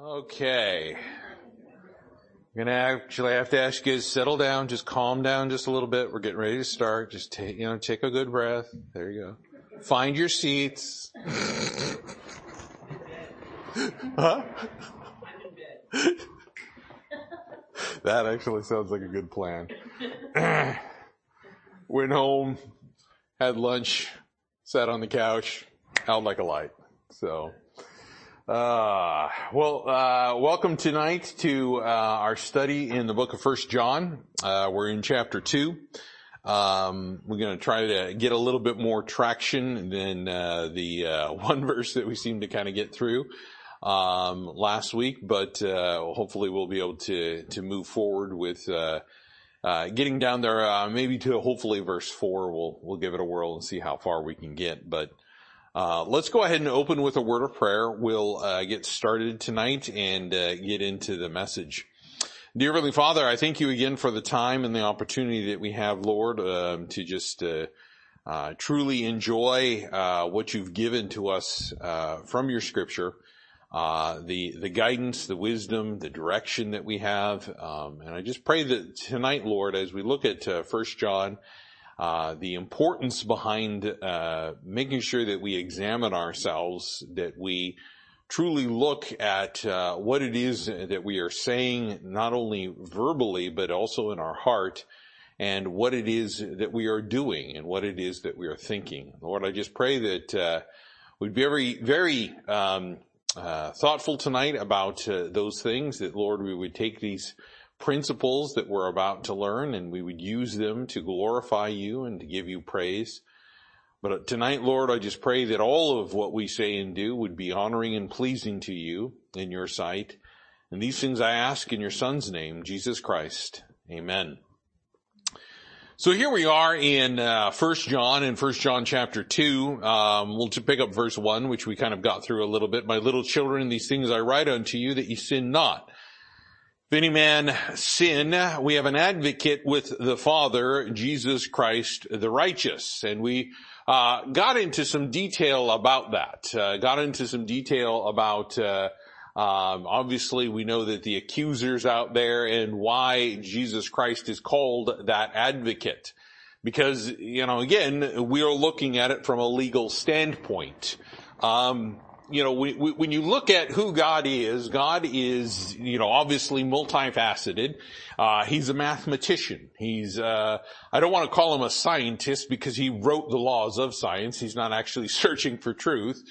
Okay. I'm gonna actually have to ask you to settle down, just calm down just a little bit. We're getting ready to start. Just take, you know, take a good breath. There you go. Find your seats. huh? that actually sounds like a good plan. Went home, had lunch, sat on the couch, out like a light. So, well, uh, welcome tonight to uh, our study in the book of First John. Uh, we're in chapter two. Um, we're going to try to get a little bit more traction than uh, the uh, one verse that we seem to kind of get through um, last week, but hopefully we'll be able to to move forward with. getting down there, maybe to hopefully verse four, we'll we'll give it a whirl and see how far we can get. But uh, let's go ahead and open with a word of prayer. We'll uh, get started tonight and uh, get into the message. Dear Heavenly Father, I thank you again for the time and the opportunity that we have, Lord, um, to just uh, uh, truly enjoy what you've given to us from your Scripture, the the guidance, the wisdom, the direction that we have, um, and I just pray that tonight, Lord, as we look at First John uh, the importance behind uh, making sure that we examine ourselves, that we truly look at uh, what it is that we are saying, not only verbally but also in our heart, and what it is that we are doing and what it is that we are thinking. Lord, I just pray that uh, we'd be very, very um, uh, thoughtful tonight about those things. That Lord, we would take these principles that we're about to learn and we would use them to glorify you and to give you praise. But tonight, Lord, I just pray that all of what we say and do would be honoring and pleasing to you in your sight. And these things I ask in your son's name, Jesus Christ. Amen. So here we are in uh, First John in First John chapter two. Um, we'll pick up verse one, which we kind of got through a little bit. My little children, these things I write unto you that you sin not. If any man sin, we have an advocate with the Father, Jesus Christ the righteous. And we uh, got into some detail about that. Uh, got into some detail about uh, um, obviously we know that the accusers out there and why Jesus Christ is called that advocate. Because, you know, again, we are looking at it from a legal standpoint. Um, you know, we, we, when you look at who God is, God is, you know, obviously multifaceted. Uh, he's a mathematician. He's, uh, I don't want to call him a scientist because he wrote the laws of science. He's not actually searching for truth,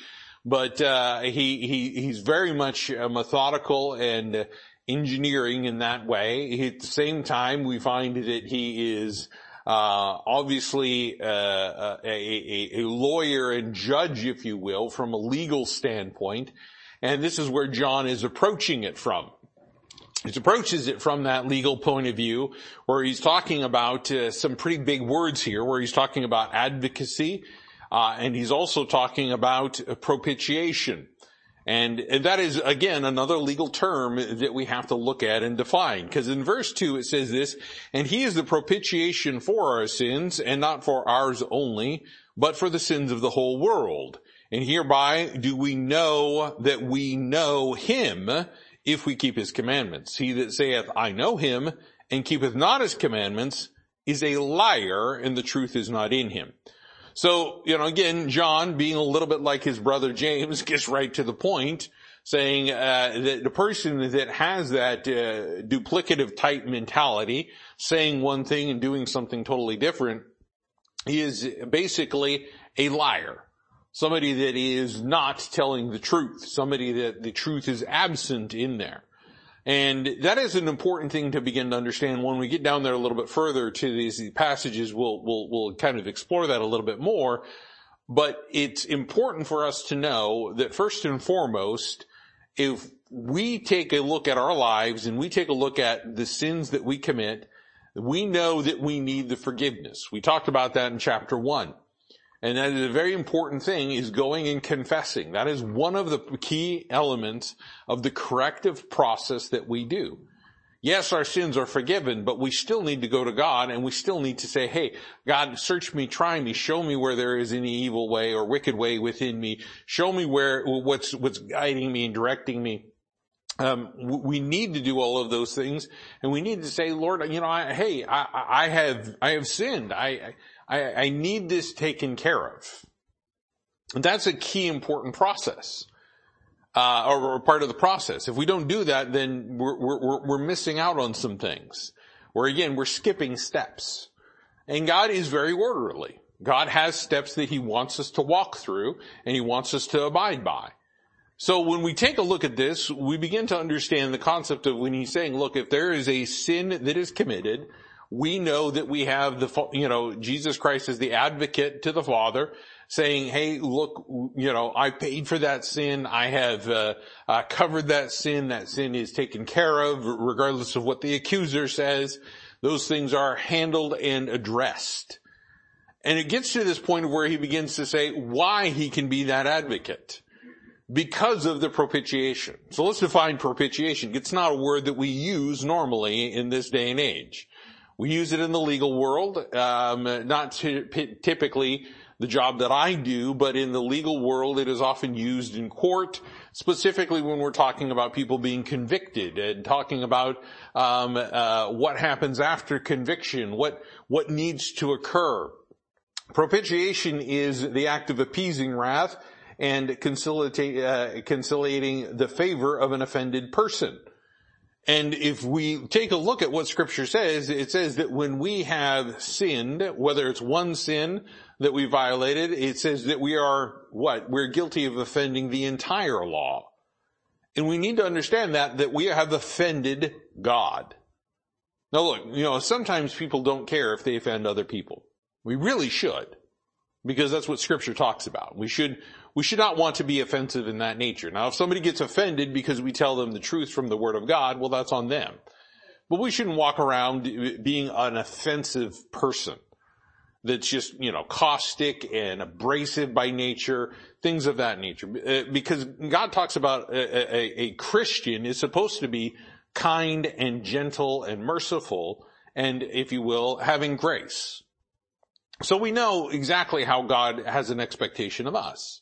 but, uh, he, he, he's very much methodical and engineering in that way. At the same time, we find that he is, uh, obviously uh, uh, a, a, a, lawyer and judge, if you will, from a legal standpoint. And this is where John is approaching it from. He approaches it from that legal point of view, where he's talking about uh, some pretty big words here, where he's talking about advocacy, uh, and he's also talking about propitiation. And that is, again, another legal term that we have to look at and define. Because in verse 2 it says this, and he is the propitiation for our sins, and not for ours only, but for the sins of the whole world. And hereby do we know that we know him if we keep his commandments. He that saith, I know him, and keepeth not his commandments, is a liar, and the truth is not in him. So, you know, again, John, being a little bit like his brother James, gets right to the point, saying uh, that the person that has that uh, duplicative type mentality, saying one thing and doing something totally different, is basically a liar. Somebody that is not telling the truth. Somebody that the truth is absent in there. And that is an important thing to begin to understand. When we get down there a little bit further to these passages, we'll, we'll, we'll kind of explore that a little bit more. But it's important for us to know that first and foremost, if we take a look at our lives and we take a look at the sins that we commit, we know that we need the forgiveness. We talked about that in chapter one. And that is a very important thing is going and confessing. That is one of the key elements of the corrective process that we do. Yes, our sins are forgiven, but we still need to go to God and we still need to say, hey, God, search me, try me, show me where there is any evil way or wicked way within me. Show me where, what's, what's guiding me and directing me. um, we need to do all of those things, and we need to say, Lord, you know, I, hey, I, I, have I have sinned. I, I I need this taken care of. And that's a key important process, uh, or, or, part of the process. If we don't do that, then we're, we're we're missing out on some things. Where again, we're skipping steps. And God is very orderly. God has steps that He wants us to walk through, and He wants us to abide by. So when we take a look at this, we begin to understand the concept of when he's saying, look, if there is a sin that is committed, we know that we have the, you know, Jesus Christ is the advocate to the Father saying, hey, look, you know, I paid for that sin. I have uh, uh, covered that sin. That sin is taken care of regardless of what the accuser says. Those things are handled and addressed. And it gets to this point where he begins to say why he can be that advocate because of the propitiation. So let's define propitiation. It's not a word that we use normally in this day and age. We use it in the legal world, um, not typically the job that I do, but in the legal world it is often used in court, specifically when we're talking about people being convicted and talking about um, uh, what happens after conviction, what what needs to occur. Propitiation is the act of appeasing wrath and uh, conciliating the favor of an offended person. And if we take a look at what scripture says, it says that when we have sinned, whether it's one sin that we violated, it says that we are what? We're guilty of offending the entire law. And we need to understand that, that we have offended God. Now look, you know, sometimes people don't care if they offend other people. We really should. Because that's what scripture talks about. We should, we should not want to be offensive in that nature. Now, if somebody gets offended because we tell them the truth from the Word of God, well, that's on them. But we shouldn't walk around being an offensive person that's just, you know, caustic and abrasive by nature, things of that nature. Uh, because God talks about a, a, a Christian is supposed to be kind and gentle and merciful and, if you will, having grace. So we know exactly how God has an expectation of us.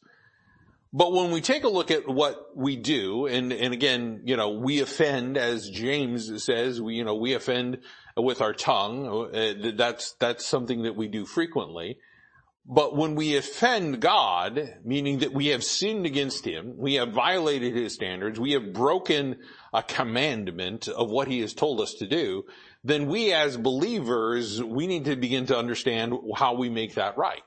But when we take a look at what we do, and, and again, you know, we offend, as James says, we, you know, we offend with our tongue. Uh, that's, that's something that we do frequently. But when we offend God, meaning that we have sinned against Him, we have violated His standards, we have broken a commandment of what He has told us to do, then we as believers, we need to begin to understand how we make that right.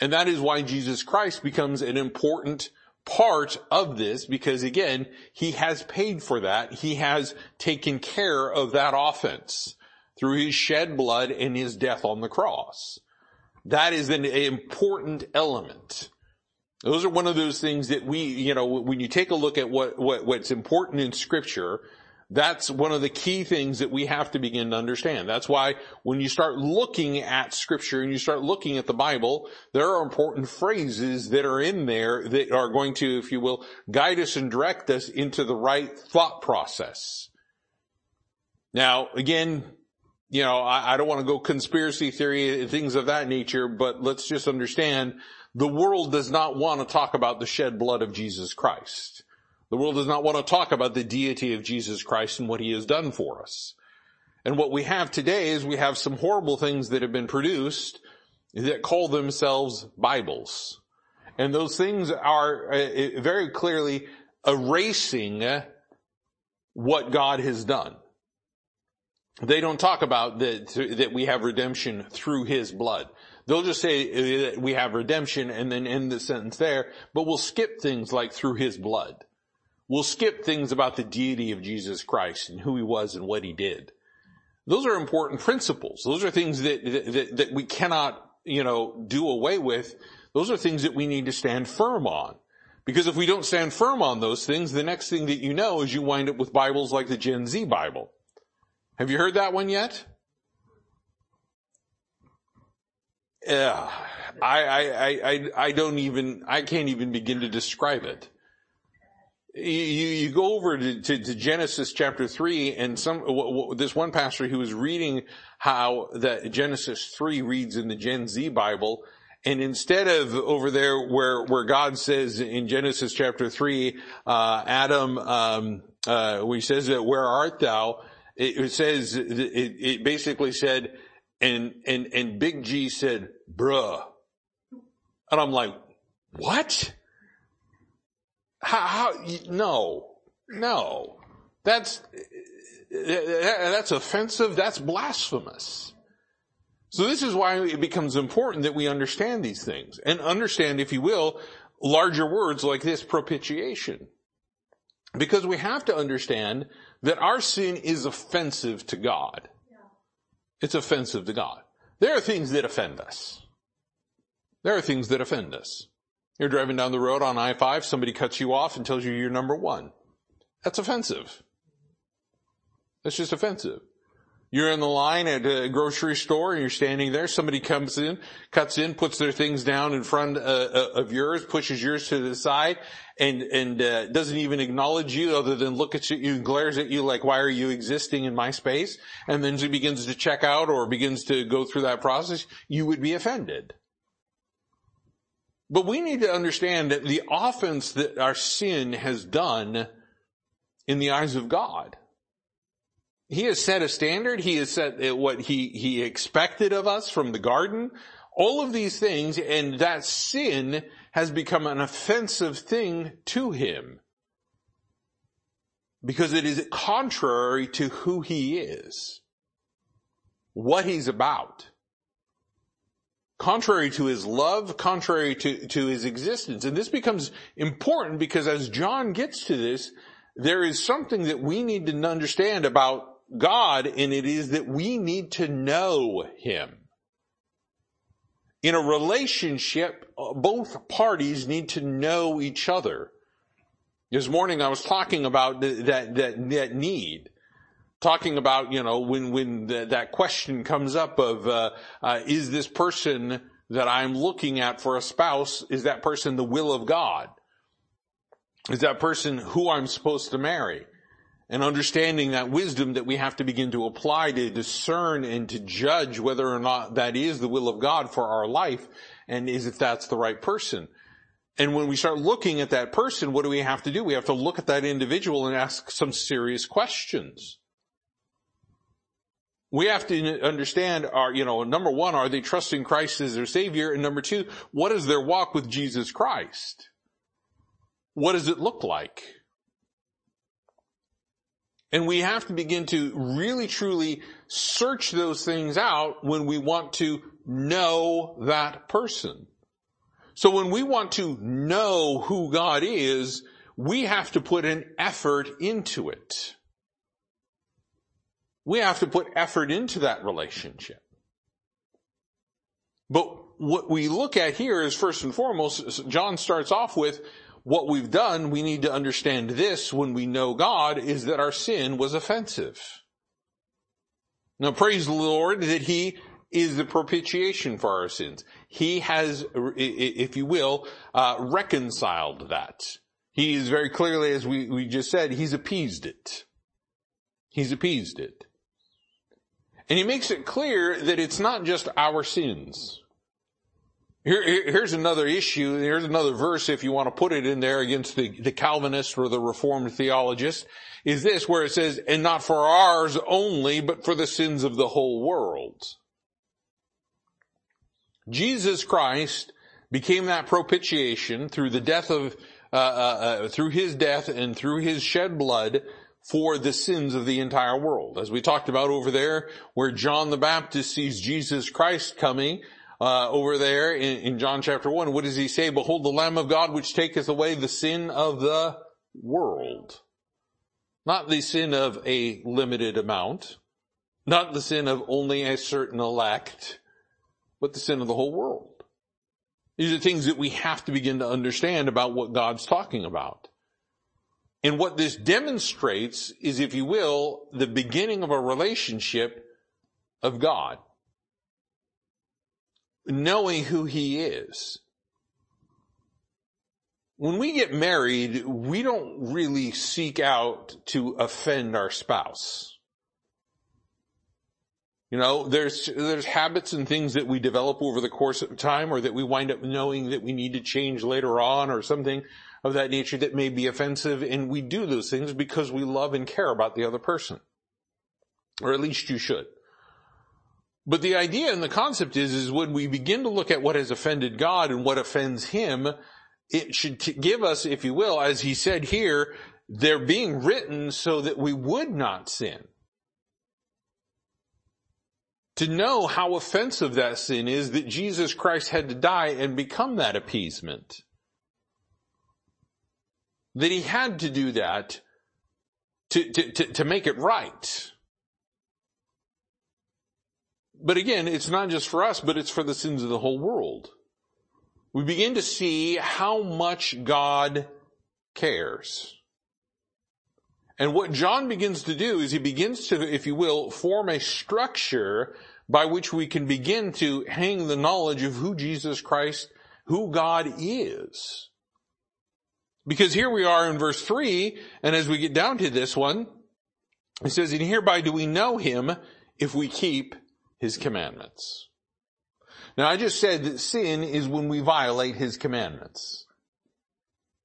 And that is why Jesus Christ becomes an important part of this because again, he has paid for that. He has taken care of that offense through his shed blood and his death on the cross. That is an important element. Those are one of those things that we, you know, when you take a look at what, what what's important in scripture, that's one of the key things that we have to begin to understand. That's why when you start looking at scripture and you start looking at the Bible, there are important phrases that are in there that are going to, if you will, guide us and direct us into the right thought process. Now, again, you know, I, I don't want to go conspiracy theory and things of that nature, but let's just understand the world does not want to talk about the shed blood of Jesus Christ. The world does not want to talk about the deity of Jesus Christ and what he has done for us. And what we have today is we have some horrible things that have been produced that call themselves Bibles. And those things are uh, uh very clearly erasing uh, what God has done. They don't talk about that, that we have redemption through His blood. They'll just say uh, that we have redemption and then end the sentence there, but we'll skip things like through His blood. We'll skip things about the deity of Jesus Christ and who he was and what he did. Those are important principles. Those are things that, that, that we cannot, you know, do away with. Those are things that we need to stand firm on. Because if we don't stand firm on those things, the next thing that you know is you wind up with Bibles like the Gen Z Bible. Have you heard that one yet? Yeah. I, I, I, I don't even, I can't even begin to describe it you, you go over to, to, to, Genesis chapter three, and some w- w- this one pastor who was reading how that Genesis three reads in the Gen Z Bible, and instead of over there where where God says in Genesis chapter three, uh, Adam um, uh, where he says that, where art thou? It, it says, it, it basically said, and, and, and Big G said, bruh. And I'm like, what? How, how, no, no. That's, that's offensive. That's blasphemous. So this is why it becomes important that we understand these things and understand, if you will, larger words like this propitiation. Because we have to understand that our sin is offensive to God. It's offensive to God. There are things that offend us. There are things that offend us. You're driving down the road on I-5, somebody cuts you off and tells you you're number one. That's offensive. That's just offensive. You're in the line at a grocery store and you're standing there. Somebody comes in, cuts in, puts their things down in front uh, uh, of yours, pushes yours to the side, and and uh, doesn't even acknowledge you other than look at you and glares at you like, "Why are you existing in my space?" And then she begins to check out or begins to go through that process. You would be offended. But we need to understand that the offense that our sin has done in the eyes of God he has set a standard. He has set what he, he expected of us from the garden. All of these things and that sin has become an offensive thing to him. Because it is contrary to who he is. What he's about. Contrary to his love, contrary to, to his existence. And this becomes important because as John gets to this, there is something that we need to understand about God and it is that we need to know Him. In a relationship, both parties need to know each other. This morning I was talking about that, that, that need. Talking about, you know, when, when the, that question comes up of, uh, uh, is this person that I'm looking at for a spouse, is that person the will of God? Is that person who I'm supposed to marry? and understanding that wisdom that we have to begin to apply to discern and to judge whether or not that is the will of God for our life and is if that's the right person. And when we start looking at that person, what do we have to do? We have to look at that individual and ask some serious questions. We have to understand are, you know, number one, are they trusting Christ as their savior? And number two, what is their walk with Jesus Christ? What does it look like? And we have to begin to really truly search those things out when we want to know that person. So when we want to know who God is, we have to put an effort into it. We have to put effort into that relationship. But what we look at here is first and foremost, John starts off with, what we've done, we need to understand this when we know God, is that our sin was offensive. Now praise the Lord that He is the propitiation for our sins. He has, if you will, uh, reconciled that. He is very clearly, as we, we just said, He's appeased it. He's appeased it. And He makes it clear that it's not just our sins. Here, here's another issue. Here's another verse, if you want to put it in there against the, the Calvinist or the Reformed theologist, is this where it says, and not for ours only, but for the sins of the whole world. Jesus Christ became that propitiation through the death of, uh, uh, uh, through his death and through his shed blood for the sins of the entire world. As we talked about over there, where John the Baptist sees Jesus Christ coming, uh, over there in, in John chapter 1, what does he say? Behold the Lamb of God which taketh away the sin of the world. Not the sin of a limited amount, not the sin of only a certain elect, but the sin of the whole world. These are things that we have to begin to understand about what God's talking about. And what this demonstrates is, if you will, the beginning of a relationship of God knowing who he is. When we get married, we don't really seek out to offend our spouse. You know, there's, there's habits and things that we develop over the course of time or that we wind up knowing that we need to change later on or something. Of that nature that may be offensive and we do those things because we love and care about the other person. Or at least you should. But the idea and the concept is, is when we begin to look at what has offended God and what offends Him, it should give us, if you will, as He said here, they're being written so that we would not sin. To know how offensive that sin is that Jesus Christ had to die and become that appeasement. That He had to do that to, to, to, to make it right. But again, it's not just for us, but it's for the sins of the whole world. We begin to see how much God cares. And what John begins to do is he begins to, if you will, form a structure by which we can begin to hang the knowledge of who Jesus Christ, who God is. Because here we are in verse 3, and as we get down to this one, it says, And hereby do we know him if we keep his commandments. Now I just said that sin is when we violate his commandments.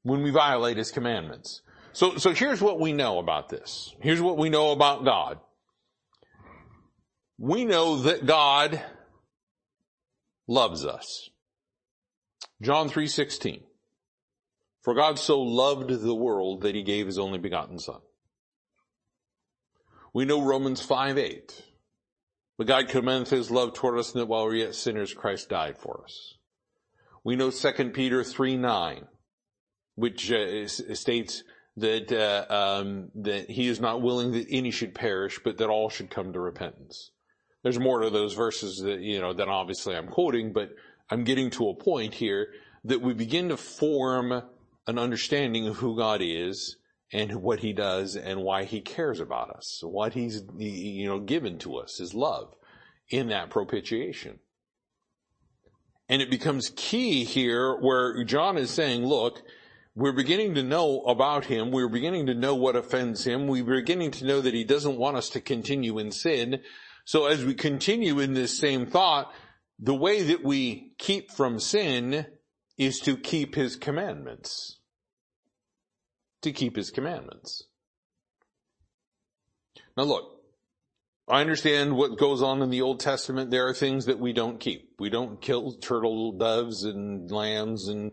When we violate his commandments. So, so here's what we know about this. Here's what we know about God. We know that God loves us. John 3:16. For God so loved the world that he gave his only begotten son. We know Romans 5:8. But God commendeth his love toward us and that while we were yet sinners, Christ died for us. We know 2 Peter 3 9, which uh, states that, uh, um, that he is not willing that any should perish, but that all should come to repentance. There's more to those verses that, you know, that obviously I'm quoting, but I'm getting to a point here that we begin to form an understanding of who God is and what he does and why he cares about us, what he's, you know, given to us, his love in that propitiation. And it becomes key here where John is saying, look, we're beginning to know about him. We're beginning to know what offends him. We're beginning to know that he doesn't want us to continue in sin. So as we continue in this same thought, the way that we keep from sin is to keep his commandments to keep his commandments. Now look, I understand what goes on in the Old Testament. There are things that we don't keep. We don't kill turtle doves and lambs and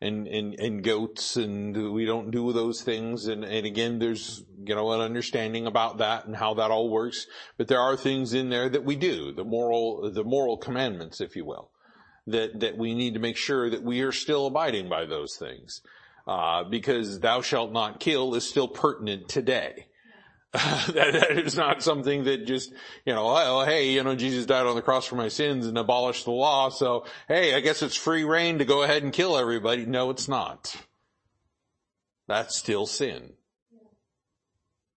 and and, and goats and we don't do those things and, and again there's you know an understanding about that and how that all works but there are things in there that we do the moral the moral commandments if you will that that we need to make sure that we are still abiding by those things uh, because thou shalt not kill is still pertinent today. that, that is not something that just, you know, oh, hey, you know, Jesus died on the cross for my sins and abolished the law, so, hey, I guess it's free rein to go ahead and kill everybody. No, it's not. That's still sin.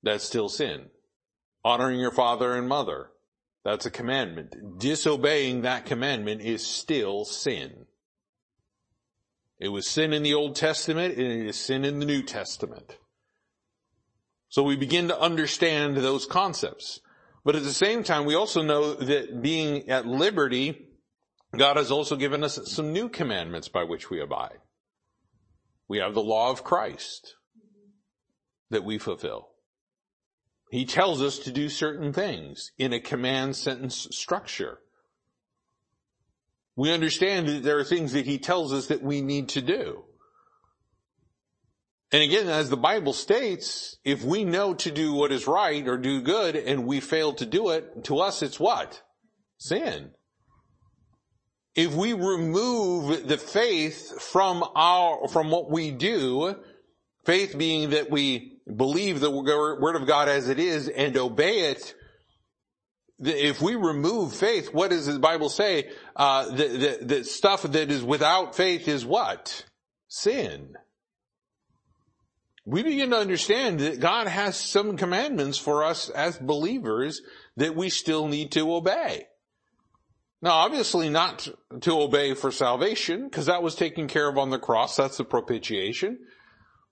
That's still sin. Honoring your father and mother. That's a commandment. Disobeying that commandment is still sin. It was sin in the Old Testament and it is sin in the New Testament. So we begin to understand those concepts. But at the same time, we also know that being at liberty, God has also given us some new commandments by which we abide. We have the law of Christ that we fulfill. He tells us to do certain things in a command sentence structure we understand that there are things that he tells us that we need to do. And again, as the Bible states, if we know to do what is right or do good and we fail to do it, to us it's what? Sin. If we remove the faith from our, from what we do, faith being that we believe the word of God as it is and obey it, if we remove faith, what does the Bible say? Uh, the, the, the stuff that is without faith is what? Sin. We begin to understand that God has some commandments for us as believers that we still need to obey. Now obviously not to obey for salvation, because that was taken care of on the cross, that's the propitiation.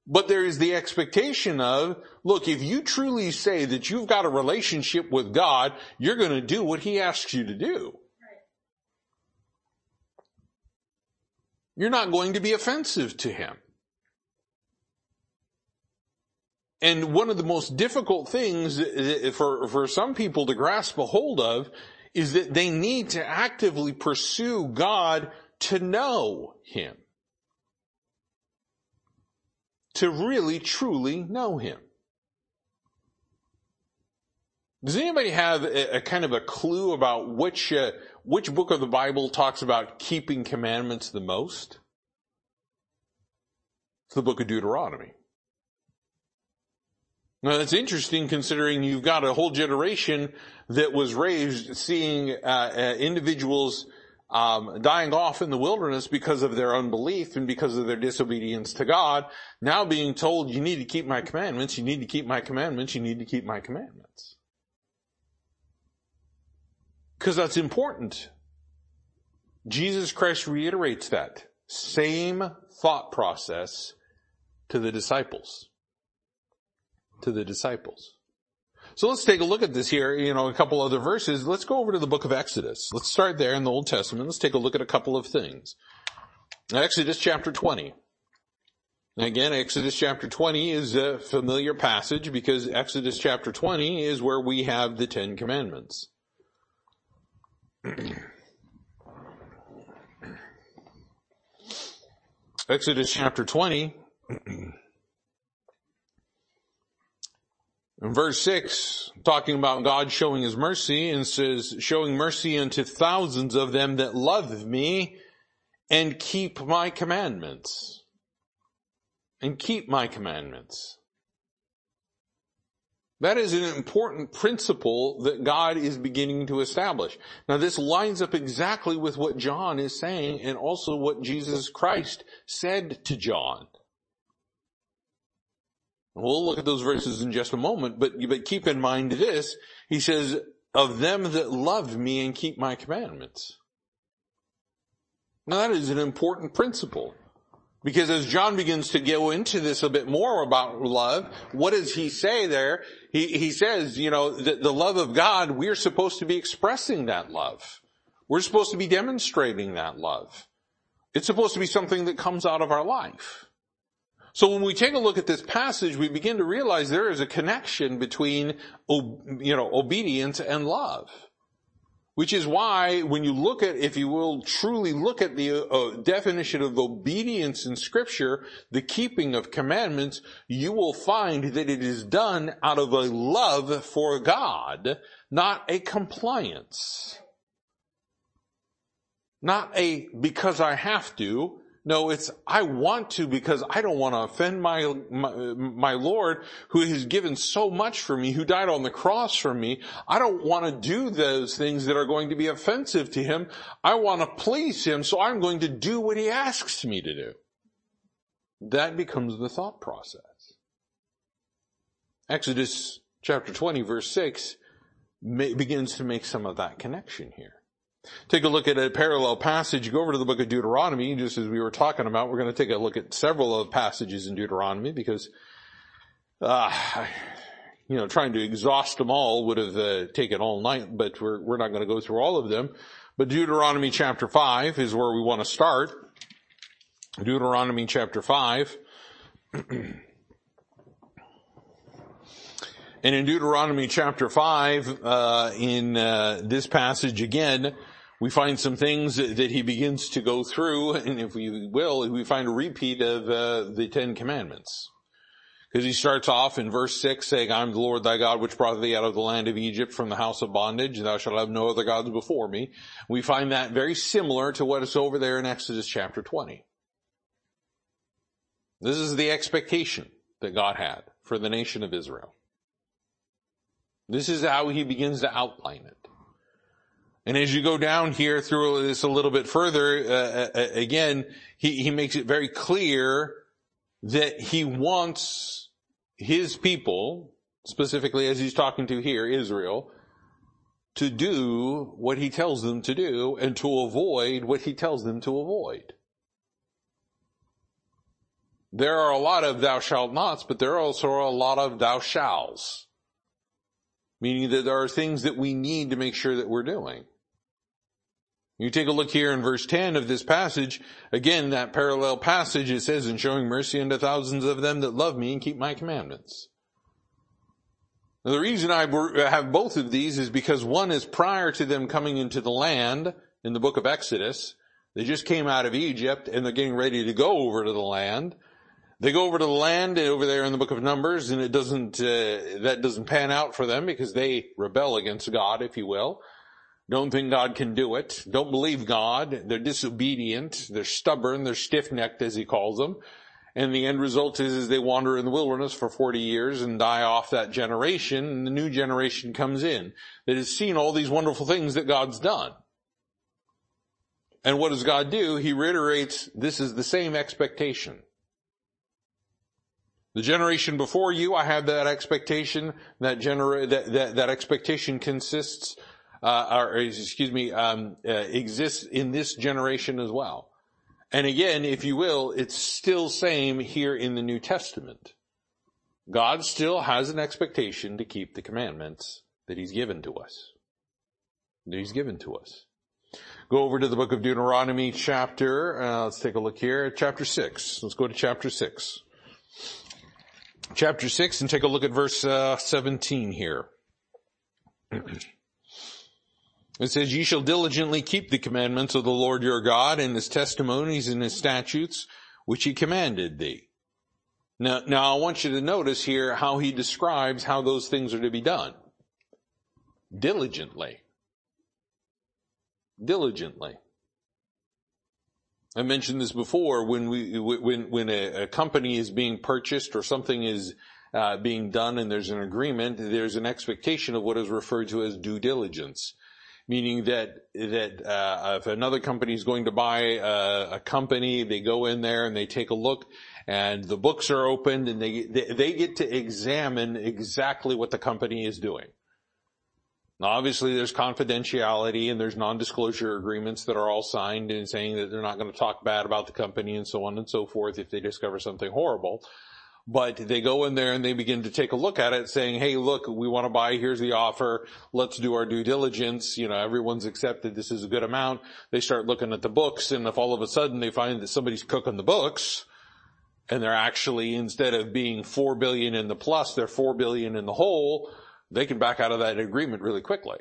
But there is the expectation of, look, if you truly say that you've got a relationship with God, you're going to do what He asks you to do. You're not going to be offensive to Him. And one of the most difficult things eh, for, for some people to grasp a hold of is that they need to actively pursue God to know Him. To really truly know Him. Does anybody have a, a kind of a clue about which, uh, which book of the Bible talks about keeping commandments the most? It's the book of Deuteronomy. Now that's interesting considering you've got a whole generation that was raised seeing uh, uh, individuals um, dying off in the wilderness because of their unbelief and because of their disobedience to God. Now being told you need to keep my commandments, you need to keep my commandments, you need to keep my commandments. Because that's important. Jesus Christ reiterates that same thought process to the disciples to the disciples. So let's take a look at this here, you know, a couple other verses. Let's go over to the book of Exodus. Let's start there in the Old Testament. Let's take a look at a couple of things. Exodus chapter 20. Again, Exodus chapter 20 is a familiar passage because Exodus chapter 20 is where we have the Ten Commandments. Exodus chapter 20 In verse 6, talking about God showing his mercy and says, showing mercy unto thousands of them that love me and keep my commandments. And keep my commandments. That is an important principle that God is beginning to establish. Now this lines up exactly with what John is saying and also what Jesus Christ said to John. We'll look at those verses in just a moment, but, but keep in mind this. He says, of them that love me and keep my commandments. Now that is an important principle. Because as John begins to go into this a bit more about love, what does he say there? He, he says, you know, the, the love of God, we're supposed to be expressing that love. We're supposed to be demonstrating that love. It's supposed to be something that comes out of our life. So when we take a look at this passage, we begin to realize there is a connection between, you know, obedience and love. Which is why when you look at, if you will, truly look at the uh, definition of obedience in scripture, the keeping of commandments, you will find that it is done out of a love for God, not a compliance. Not a because I have to, no, it's, I want to because I don't want to offend my, my, my, Lord who has given so much for me, who died on the cross for me. I don't want to do those things that are going to be offensive to Him. I want to please Him, so I'm going to do what He asks me to do. That becomes the thought process. Exodus chapter 20 verse 6 begins to make some of that connection here. Take a look at a parallel passage. Go over to the book of Deuteronomy, just as we were talking about. We're going to take a look at several of passages in Deuteronomy because, uh, you know, trying to exhaust them all would have uh, taken all night, but we're, we're not going to go through all of them. But Deuteronomy chapter 5 is where we want to start. Deuteronomy chapter 5. And in Deuteronomy chapter 5, uh, in uh, this passage again, we find some things that he begins to go through, and if we will, we find a repeat of uh, the Ten Commandments. Because he starts off in verse 6 saying, I'm the Lord thy God which brought thee out of the land of Egypt from the house of bondage, thou shalt have no other gods before me. We find that very similar to what is over there in Exodus chapter 20. This is the expectation that God had for the nation of Israel. This is how he begins to outline it. And as you go down here through this a little bit further, uh, uh, uh, again, he, he makes it very clear that he wants his people, specifically as he's talking to here, Israel, to do what he tells them to do and to avoid what he tells them to avoid. There are a lot of thou shalt nots, but there are also a lot of thou shalls. Meaning that there are things that we need to make sure that we're doing. You take a look here in verse 10 of this passage, again, that parallel passage, it says, in showing mercy unto thousands of them that love me and keep my commandments. Now, the reason I have both of these is because one is prior to them coming into the land in the book of Exodus. They just came out of Egypt and they're getting ready to go over to the land. They go over to the land over there in the book of Numbers and it doesn't, uh, that doesn't pan out for them because they rebel against God, if you will. Don't think God can do it. Don't believe God. They're disobedient. They're stubborn. They're stiff-necked, as he calls them. And the end result is, is they wander in the wilderness for 40 years and die off that generation, and the new generation comes in that has seen all these wonderful things that God's done. And what does God do? He reiterates, this is the same expectation. The generation before you, I had that expectation. That genera- that, that, that expectation consists, or excuse me, um, uh, exists in this generation as well. And again, if you will, it's still same here in the New Testament. God still has an expectation to keep the commandments that He's given to us. That He's given to us. Go over to the book of Deuteronomy chapter, uh, let's take a look here, chapter 6. Let's go to chapter 6 chapter 6 and take a look at verse uh, 17 here. It says, Ye shall diligently keep the commandments of the Lord your God and his testimonies and his statutes, which he commanded thee. Now, now I want you to notice here how he describes how those things are to be done. Diligently. Diligently. I mentioned this before when we when when a, a company is being purchased or something is uh, being done and there's an agreement, there's an expectation of what is referred to as due diligence, meaning that that uh, if another company is going to buy a, a, company, they go in there and they take a look, and the books are opened and they they, they get to examine exactly what the company is doing. Now obviously there's confidentiality and there's non-disclosure agreements that are all signed and saying that they're not going to talk bad about the company and so on and so forth if they discover something horrible. But they go in there and they begin to take a look at it saying, hey, look, we want to buy, here's the offer, let's do our due diligence, you know, everyone's accepted this is a good amount. They start looking at the books and if all of a sudden they find that somebody's cooking the books, and they're actually, instead of being four billion in the plus, they're four billion in the hole, they can back out of that agreement really quickly.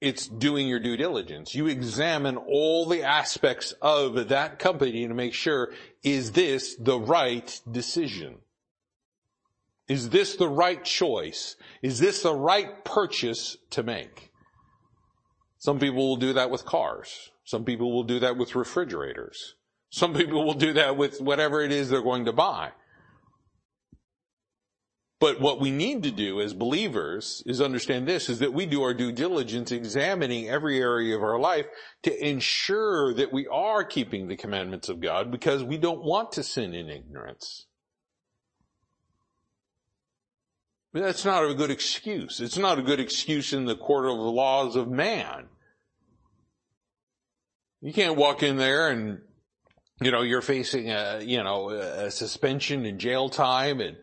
It's doing your due diligence. You examine all the aspects of that company to make sure, is this the right decision? Is this the right choice? Is this the right purchase to make? Some people will do that with cars. Some people will do that with refrigerators. Some people will do that with whatever it is they're going to buy. But what we need to do as believers is understand this, is that we do our due diligence examining every area of our life to ensure that we are keeping the commandments of God because we don't want to sin in ignorance. But that's not a good excuse. It's not a good excuse in the court of the laws of man. You can't walk in there and, you know, you're facing a, you know, a suspension and jail time and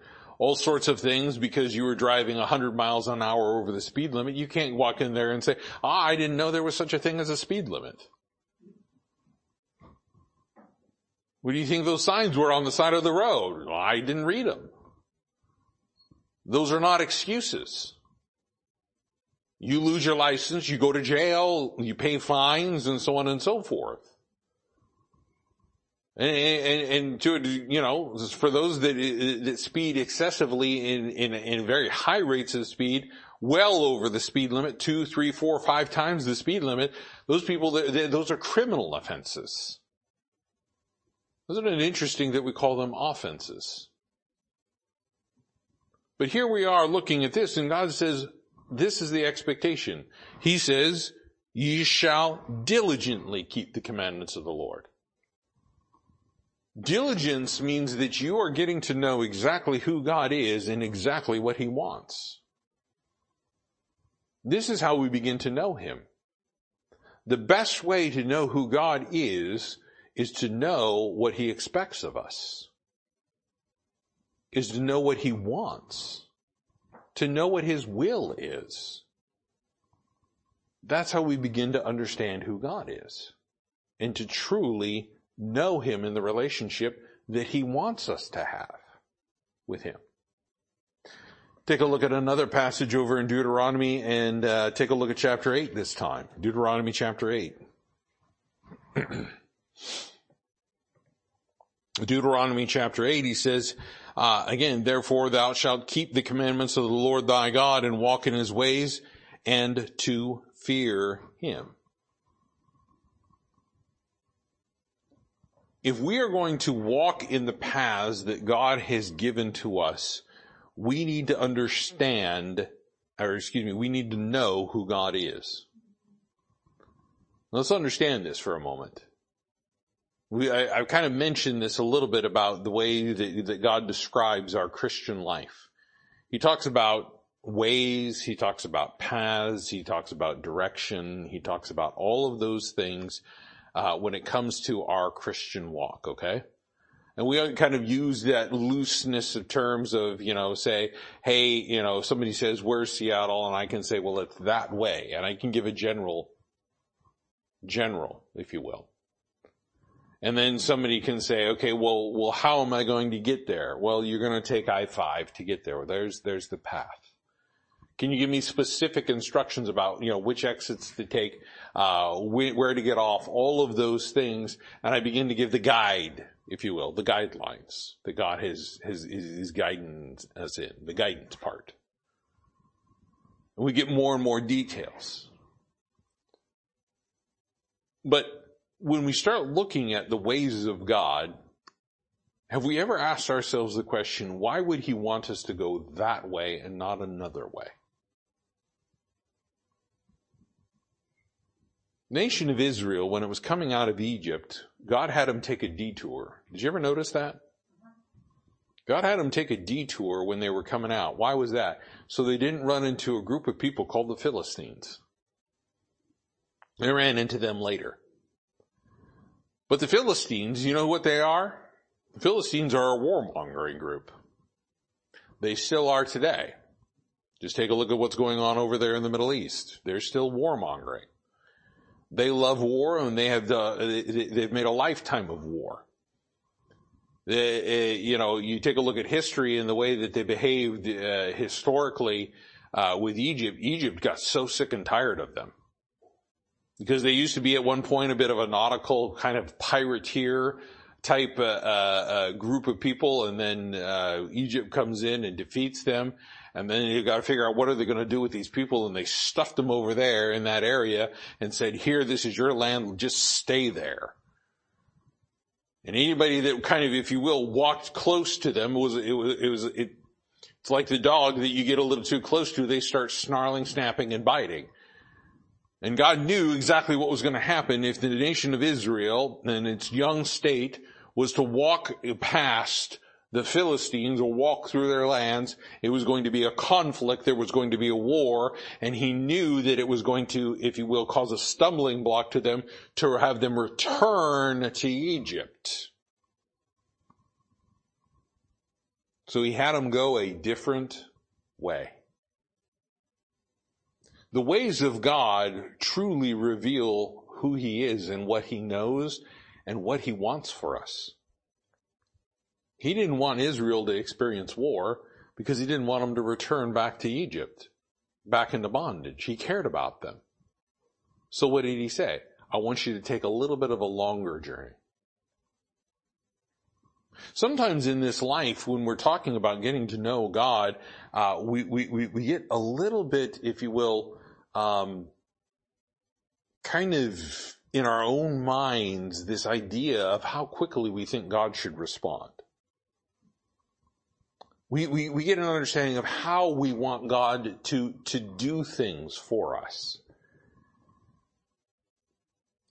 all sorts of things because you were driving 100 miles an hour over the speed limit. You can't walk in there and say, ah, I didn't know there was such a thing as a speed limit. What do you think those signs were on the side of the road? Well, I didn't read them. Those are not excuses. You lose your license, you go to jail, you pay fines and so on and so forth. And, and, and, to, you know, for those that, that speed excessively in, in, in very high rates of speed, well over the speed limit, two, three, four, five times the speed limit, those people, those are criminal offenses. Isn't it interesting that we call them offenses? But here we are looking at this and God says, this is the expectation. He says, ye shall diligently keep the commandments of the Lord. Diligence means that you are getting to know exactly who God is and exactly what He wants. This is how we begin to know Him. The best way to know who God is, is to know what He expects of us. Is to know what He wants. To know what His will is. That's how we begin to understand who God is. And to truly know Him in the relationship that He wants us to have with Him. take a look at another passage over in Deuteronomy and uh, take a look at chapter 8 this time. Deuteronomy chapter 8. Deuteronomy chapter 8, he says, uh, again, therefore thou shalt keep the commandments of the Lord thy God and walk in his ways and to fear him. If we are going to walk in the paths that God has given to us, we need to understand, or excuse me, we need to know who God is. Let's understand this for a moment. We, I, have kind of mentioned this a little bit about the way that, that God describes our Christian life. He talks about ways, he talks about paths, he talks about direction, he talks about all of those things uh, when it comes to our Christian walk, okay? And we kind of use that looseness of terms of, you know, say, hey, you know, somebody says, where's Seattle? And I can say, well, it's that way. And I can give a general, general, if you will. And then somebody can say, okay, well, well, how am I going to get there? Well, you're going to take I-5 to get there. There's, there's the path. Can you give me specific instructions about, you know, which exits to take, uh, where to get off, all of those things? And I begin to give the guide, if you will, the guidelines that God has, has, is guiding us in, the guidance part. And we get more and more details. But when we start looking at the ways of God, have we ever asked ourselves the question, why would he want us to go that way and not another way? Nation of Israel, when it was coming out of Egypt, God had them take a detour. Did you ever notice that? God had them take a detour when they were coming out. Why was that? So they didn't run into a group of people called the Philistines. They ran into them later. But the Philistines, you know what they are? The Philistines are a warmongering group. They still are today. Just take a look at what's going on over there in the Middle East. They're still warmongering. They love war and they have, uh, they've made a lifetime of war. They, uh, you know, you take a look at history and the way that they behaved uh, historically uh, with Egypt. Egypt got so sick and tired of them because they used to be at one point a bit of a nautical kind of pirateer type uh, uh, group of people, and then uh, Egypt comes in and defeats them, and then you got to figure out what are they going to do with these people, and they stuffed them over there in that area and said, "Here, this is your land. Just stay there." And anybody that kind of, if you will, walked close to them was it was it was it, it's like the dog that you get a little too close to, they start snarling, snapping, and biting. And God knew exactly what was going to happen if the nation of Israel and its young state was to walk past the Philistines or walk through their lands. It was going to be a conflict. There was going to be a war. And he knew that it was going to, if you will, cause a stumbling block to them to have them return to Egypt. So he had them go a different way. The ways of God truly reveal who He is and what He knows and what He wants for us. He didn't want Israel to experience war because He didn't want them to return back to Egypt, back into bondage. He cared about them. So what did He say? I want you to take a little bit of a longer journey. Sometimes in this life, when we're talking about getting to know God, uh, we, we, we get a little bit, if you will, um, kind of in our own minds this idea of how quickly we think God should respond. We, we, we get an understanding of how we want God to, to do things for us.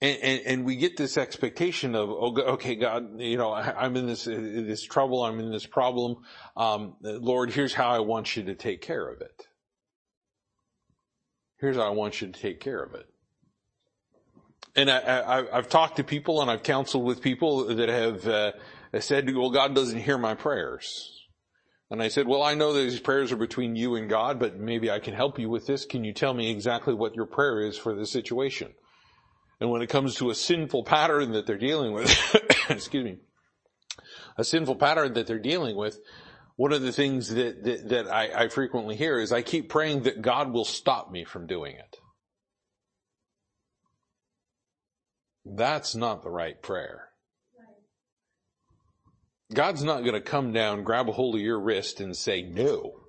And, and, and, we get this expectation of, oh, okay, God, you know, I'm in this, this trouble, I'm in this problem. Um, Lord, here's how I want you to take care of it. Here's how I want you to take care of it. And I, have talked to people and I've counseled with people that have uh, said, well, God doesn't hear my prayers. And I said, well, I know that these prayers are between you and God, but maybe I can help you with this. Can you tell me exactly what your prayer is for this situation? And when it comes to a sinful pattern that they're dealing with, excuse me, a sinful pattern that they're dealing with, one of the things that, that, that I, I frequently hear is I keep praying that God will stop me from doing it. That's not the right prayer. God's not going to come down, grab a hold of your wrist and say no.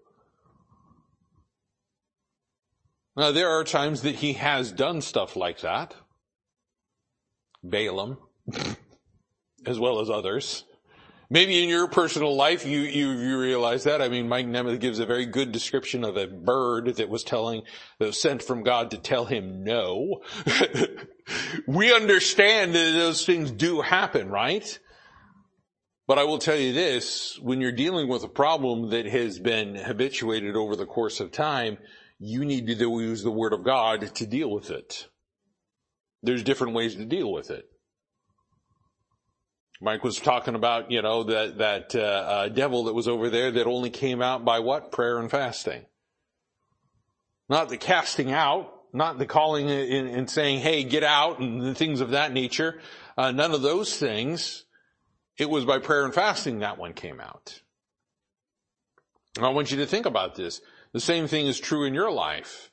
Now there are times that he has done stuff like that. Balaam, as well as others. Maybe in your personal life you, you, you realize that. I mean, Mike Nemeth gives a very good description of a bird that was telling, that was sent from God to tell him no. we understand that those things do happen, right? But I will tell you this, when you're dealing with a problem that has been habituated over the course of time, you need to use the Word of God to deal with it. There's different ways to deal with it. Mike was talking about, you know, that, that, uh, uh, devil that was over there that only came out by what? Prayer and fasting. Not the casting out, not the calling and saying, hey, get out and things of that nature. Uh, none of those things. It was by prayer and fasting that one came out. I want you to think about this. The same thing is true in your life.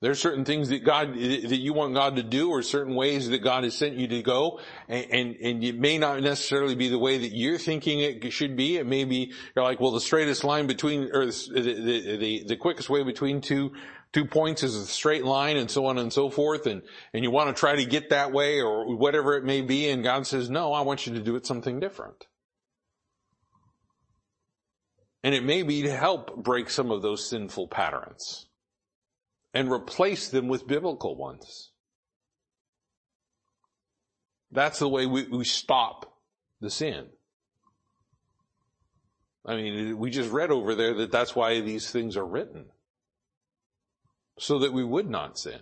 There are certain things that God, that you want God to do or certain ways that God has sent you to go and, and, and it may not necessarily be the way that you're thinking it should be. It may be, you're like, well, the straightest line between, or the, the, the, the quickest way between two, two points is a straight line and so on and so forth and, and you want to try to get that way or whatever it may be and God says, no, I want you to do it something different. And it may be to help break some of those sinful patterns and replace them with biblical ones. That's the way we, we stop the sin. I mean, we just read over there that that's why these things are written. So that we would not sin.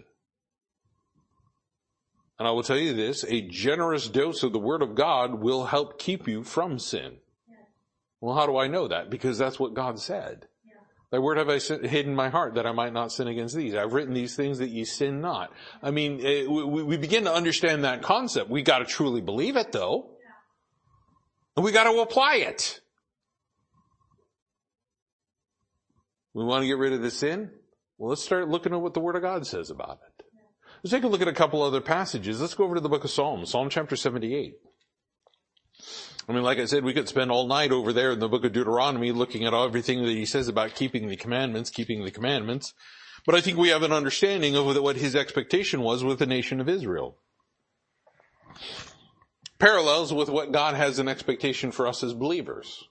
And I will tell you this, a generous dose of the Word of God will help keep you from sin. Well, how do I know that? Because that's what God said. Thy word have I hidden my heart that I might not sin against these. I've written these things that ye sin not. I mean, eh, we begin to understand that concept. We gotta truly believe it though. And we gotta apply it. We want to get rid of the sin? Well, let's start looking at what the Word of God says about it. Let's take a look at a couple other passages. Let's go over to the book of Psalms, Psalm chapter 78. I mean, like I said, we could spend all night over there in the book of Deuteronomy looking at everything that he says about keeping the commandments, keeping the commandments. But I think we have an understanding of what his expectation was with the nation of Israel. Parallels with what God has an expectation for us as believers.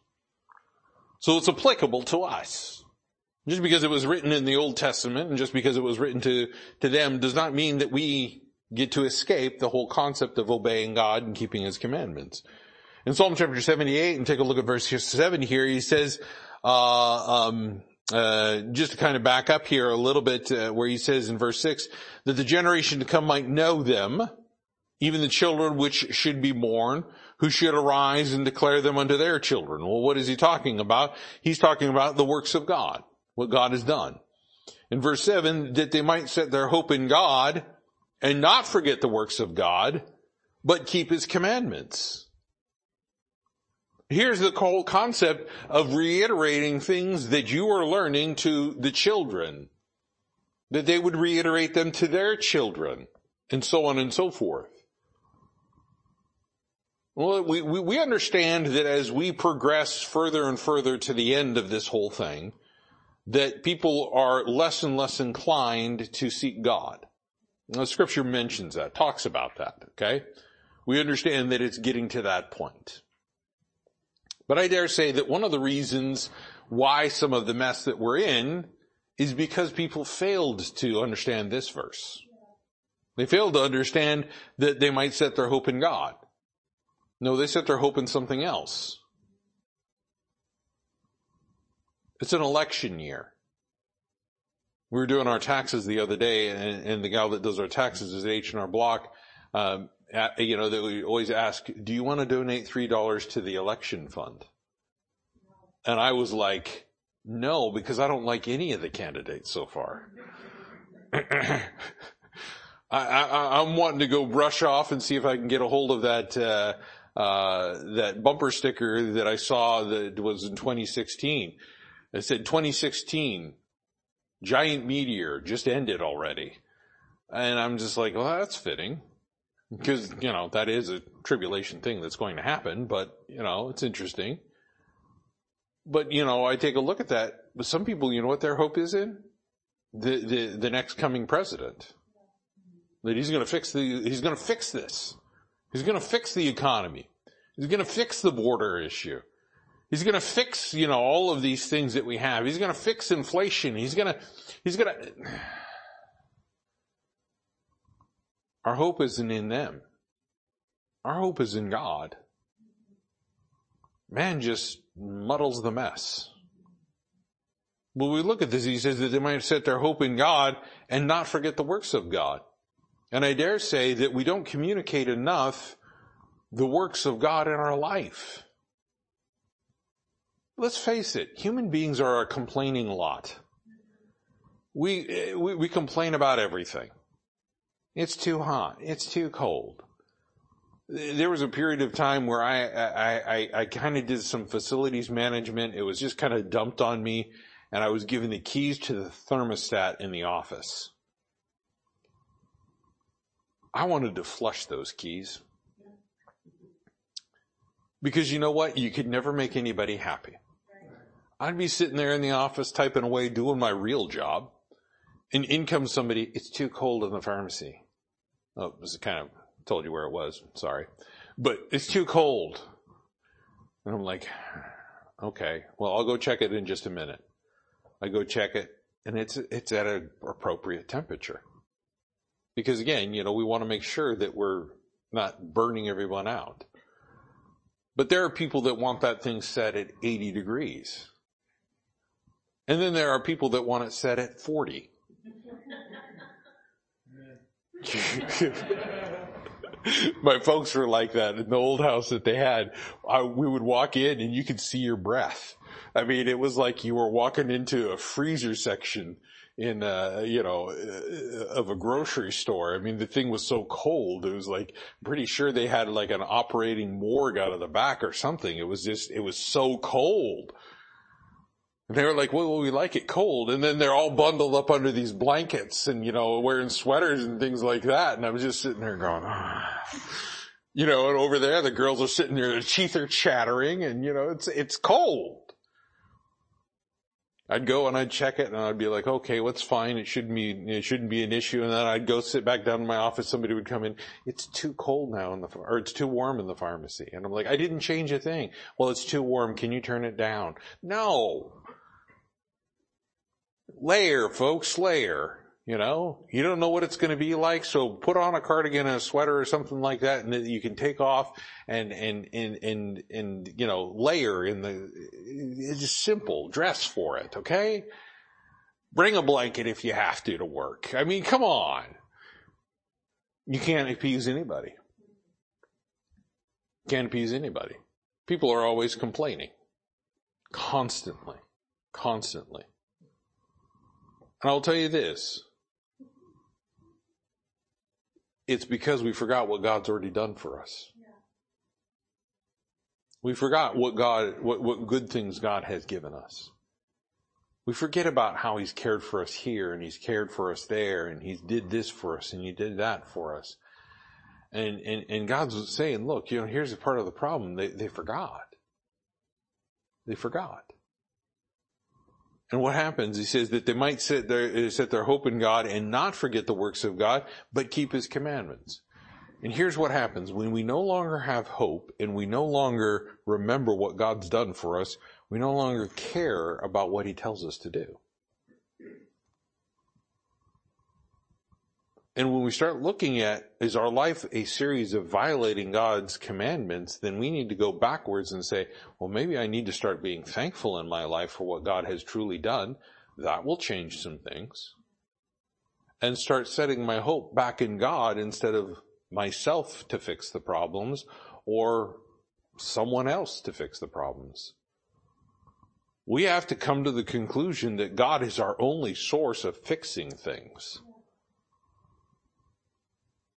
So it's applicable to us. Just because it was written in the Old Testament and just because it was written to, to them does not mean that we get to escape the whole concept of obeying God and keeping His commandments. In Psalm chapter 78, and take a look at verse 7 here, he says, uh, um, uh, just to kind of back up here a little bit, uh, where he says in verse 6, that the generation to come might know them, even the children which should be born, who should arise and declare them unto their children. Well, what is he talking about? He's talking about the works of God, what God has done. In verse 7, that they might set their hope in God and not forget the works of God, but keep his commandments. Here's the whole concept of reiterating things that you are learning to the children. That they would reiterate them to their children and so on and so forth. Well, we, we, we understand that as we progress further and further to the end of this whole thing, that people are less and less inclined to seek God. Now, scripture mentions that, talks about that, okay? We understand that it's getting to that point. But I dare say that one of the reasons why some of the mess that we're in is because people failed to understand this verse. They failed to understand that they might set their hope in God. No, they set their hope in something else. It's an election year. We were doing our taxes the other day, and, and the gal that does our taxes is at H&R Block. Um, you know, we always ask, do you want to donate $3 to the election fund? And I was like, no, because I don't like any of the candidates so far. I, am wanting to go brush off and see if I can get a hold of that, uh, uh, that bumper sticker that I saw that was in 2016. It said 2016, giant meteor just ended already. And I'm just like, well, that's fitting. Because, you know, that is a tribulation thing that's going to happen, but, you know, it's interesting. But, you know, I take a look at that. But some people, you know what their hope is in? The, the, the next coming president. That he's gonna fix the, he's gonna fix this. He's gonna fix the economy. He's gonna fix the border issue. He's gonna fix, you know, all of these things that we have. He's gonna fix inflation. He's gonna, he's gonna, our hope isn't in them. Our hope is in God. Man just muddles the mess. When we look at this, he says that they might set their hope in God and not forget the works of God. And I dare say that we don't communicate enough the works of God in our life. Let's face it, human beings are a complaining lot. We, we, we complain about everything. It's too hot. It's too cold. There was a period of time where I, I, I, I kind of did some facilities management. It was just kind of dumped on me and I was given the keys to the thermostat in the office. I wanted to flush those keys. Because you know what? You could never make anybody happy. I'd be sitting there in the office typing away doing my real job. And in comes somebody, it's too cold in the pharmacy. Oh, it was kind of told you where it was. Sorry. But it's too cold. And I'm like, okay, well, I'll go check it in just a minute. I go check it and it's, it's at an appropriate temperature. Because again, you know, we want to make sure that we're not burning everyone out. But there are people that want that thing set at 80 degrees. And then there are people that want it set at 40. My folks were like that in the old house that they had. I, we would walk in and you could see your breath. I mean, it was like you were walking into a freezer section in uh you know uh, of a grocery store i mean the thing was so cold it was like pretty sure they had like an operating morgue out of the back or something it was just it was so cold and they were like, well, we like it cold. And then they're all bundled up under these blankets and, you know, wearing sweaters and things like that. And I was just sitting there going, you know, and over there, the girls are sitting there, their teeth are chattering and, you know, it's, it's cold. I'd go and I'd check it and I'd be like, okay, what's fine? It shouldn't be, it shouldn't be an issue. And then I'd go sit back down in my office. Somebody would come in. It's too cold now in the, or it's too warm in the pharmacy. And I'm like, I didn't change a thing. Well, it's too warm. Can you turn it down? No. Layer, folks, layer. You know, you don't know what it's going to be like, so put on a cardigan and a sweater or something like that, and that you can take off and and and and and you know layer in the. It's just simple. Dress for it, okay? Bring a blanket if you have to to work. I mean, come on. You can't appease anybody. Can't appease anybody. People are always complaining, constantly, constantly. And I'll tell you this. It's because we forgot what God's already done for us. We forgot what God, what, what good things God has given us. We forget about how He's cared for us here and He's cared for us there and He did this for us and He did that for us. And, and, and God's saying, look, you know, here's a part of the problem. They, they forgot. They forgot. And what happens? He says that they might set their, uh, set their hope in God and not forget the works of God, but keep His commandments. And here's what happens. When we no longer have hope and we no longer remember what God's done for us, we no longer care about what He tells us to do. And when we start looking at, is our life a series of violating God's commandments, then we need to go backwards and say, well, maybe I need to start being thankful in my life for what God has truly done. That will change some things. And start setting my hope back in God instead of myself to fix the problems or someone else to fix the problems. We have to come to the conclusion that God is our only source of fixing things.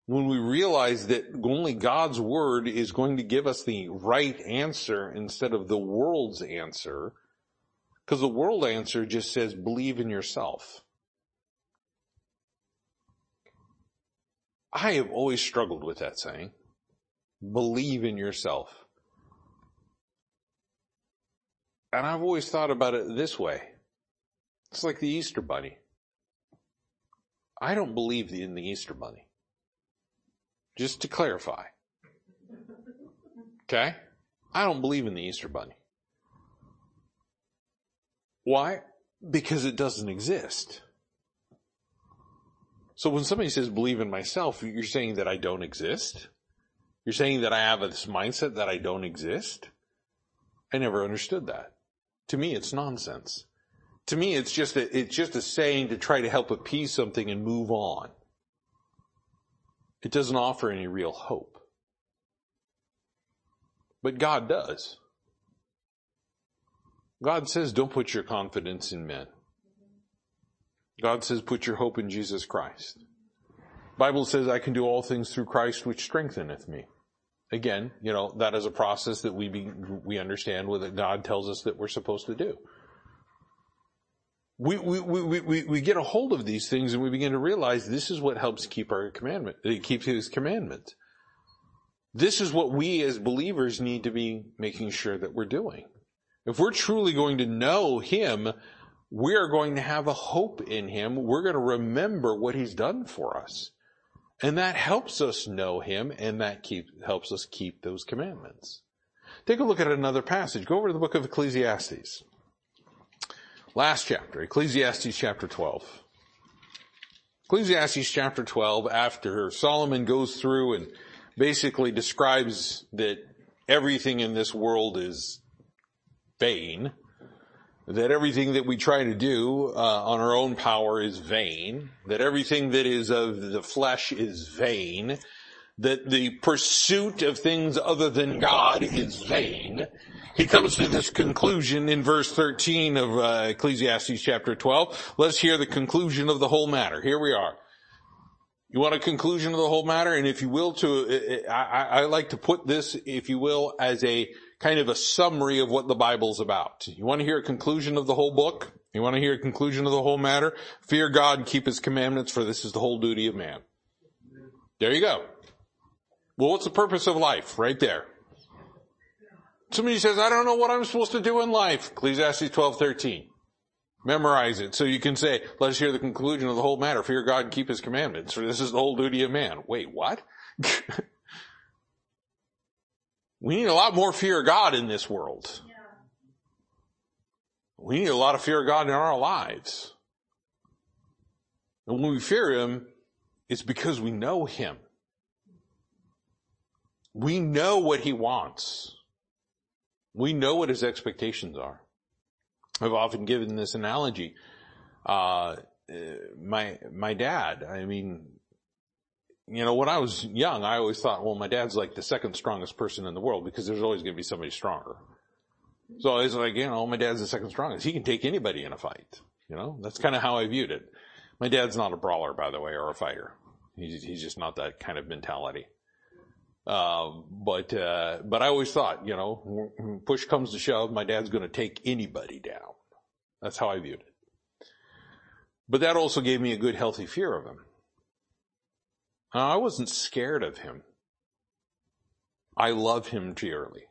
When we realize that only God's word is going to give us the right answer instead of the world's answer, because the world answer just says believe in yourself. I have always struggled with that saying. Believe in yourself. And I've always thought about it this way. It's like the Easter Bunny. I don't believe in the Easter Bunny. Just to clarify. Okay? I don't believe in the Easter Bunny. Why? Because it doesn't exist. So when somebody says believe in myself, you're saying that I don't exist? You're saying that I have this mindset that I don't exist? I never understood that. To me, it's nonsense. To me, it's just a, it's just a saying to try to help appease something and move on it doesn't offer any real hope. But God does. God says don't put your confidence in men. God says put your hope in Jesus Christ. Bible says I can do all things through Christ which strengtheneth me. Again, you know, that is a process that we be, we understand what God tells us that we're supposed to do we, we, we, we, we get a hold of these things and we begin to realize this is what helps keep our commandment, uh, it keeps his commandment. This is what we as believers need to be making sure that we're doing. If we're truly going to know him, we are going to have a hope in him. We're going to remember what he's done for us. And that helps us know him and that keep, helps us keep those commandments. Take a look at another passage. Go over to the book of Ecclesiastes. Last chapter, Ecclesiastes chapter 12. Ecclesiastes chapter 12, after Solomon goes through and basically describes that everything in this world is vain, that everything that we try to do uh, on our own power is vain, that everything that is of the flesh is vain, that the pursuit of things other than God is vain, he comes to this conclusion in verse 13 of uh, Ecclesiastes chapter 12. Let's hear the conclusion of the whole matter. Here we are. You want a conclusion of the whole matter? And if you will, to uh, uh, I, I like to put this, if you will, as a kind of a summary of what the Bible's about. You want to hear a conclusion of the whole book? You want to hear a conclusion of the whole matter? Fear God and keep His commandments, for this is the whole duty of man. There you go. Well, what's the purpose of life? Right there. Somebody says, I don't know what I'm supposed to do in life. Ecclesiastes 12, 13. Memorize it so you can say, let us hear the conclusion of the whole matter. Fear God and keep his commandments, for this is the whole duty of man. Wait, what? we need a lot more fear of God in this world. Yeah. We need a lot of fear of God in our lives. And when we fear him, it's because we know him. We know what he wants. We know what his expectations are. I've often given this analogy. Uh, my, my dad, I mean, you know, when I was young, I always thought, well, my dad's like the second strongest person in the world because there's always going to be somebody stronger. So I was like, you know, my dad's the second strongest. He can take anybody in a fight. You know, that's kind of how I viewed it. My dad's not a brawler, by the way, or a fighter. He's, he's just not that kind of mentality. Um, but uh, but I always thought, you know, push comes to shove, my dad's going to take anybody down. That's how I viewed it. But that also gave me a good, healthy fear of him. I wasn't scared of him. I love him dearly.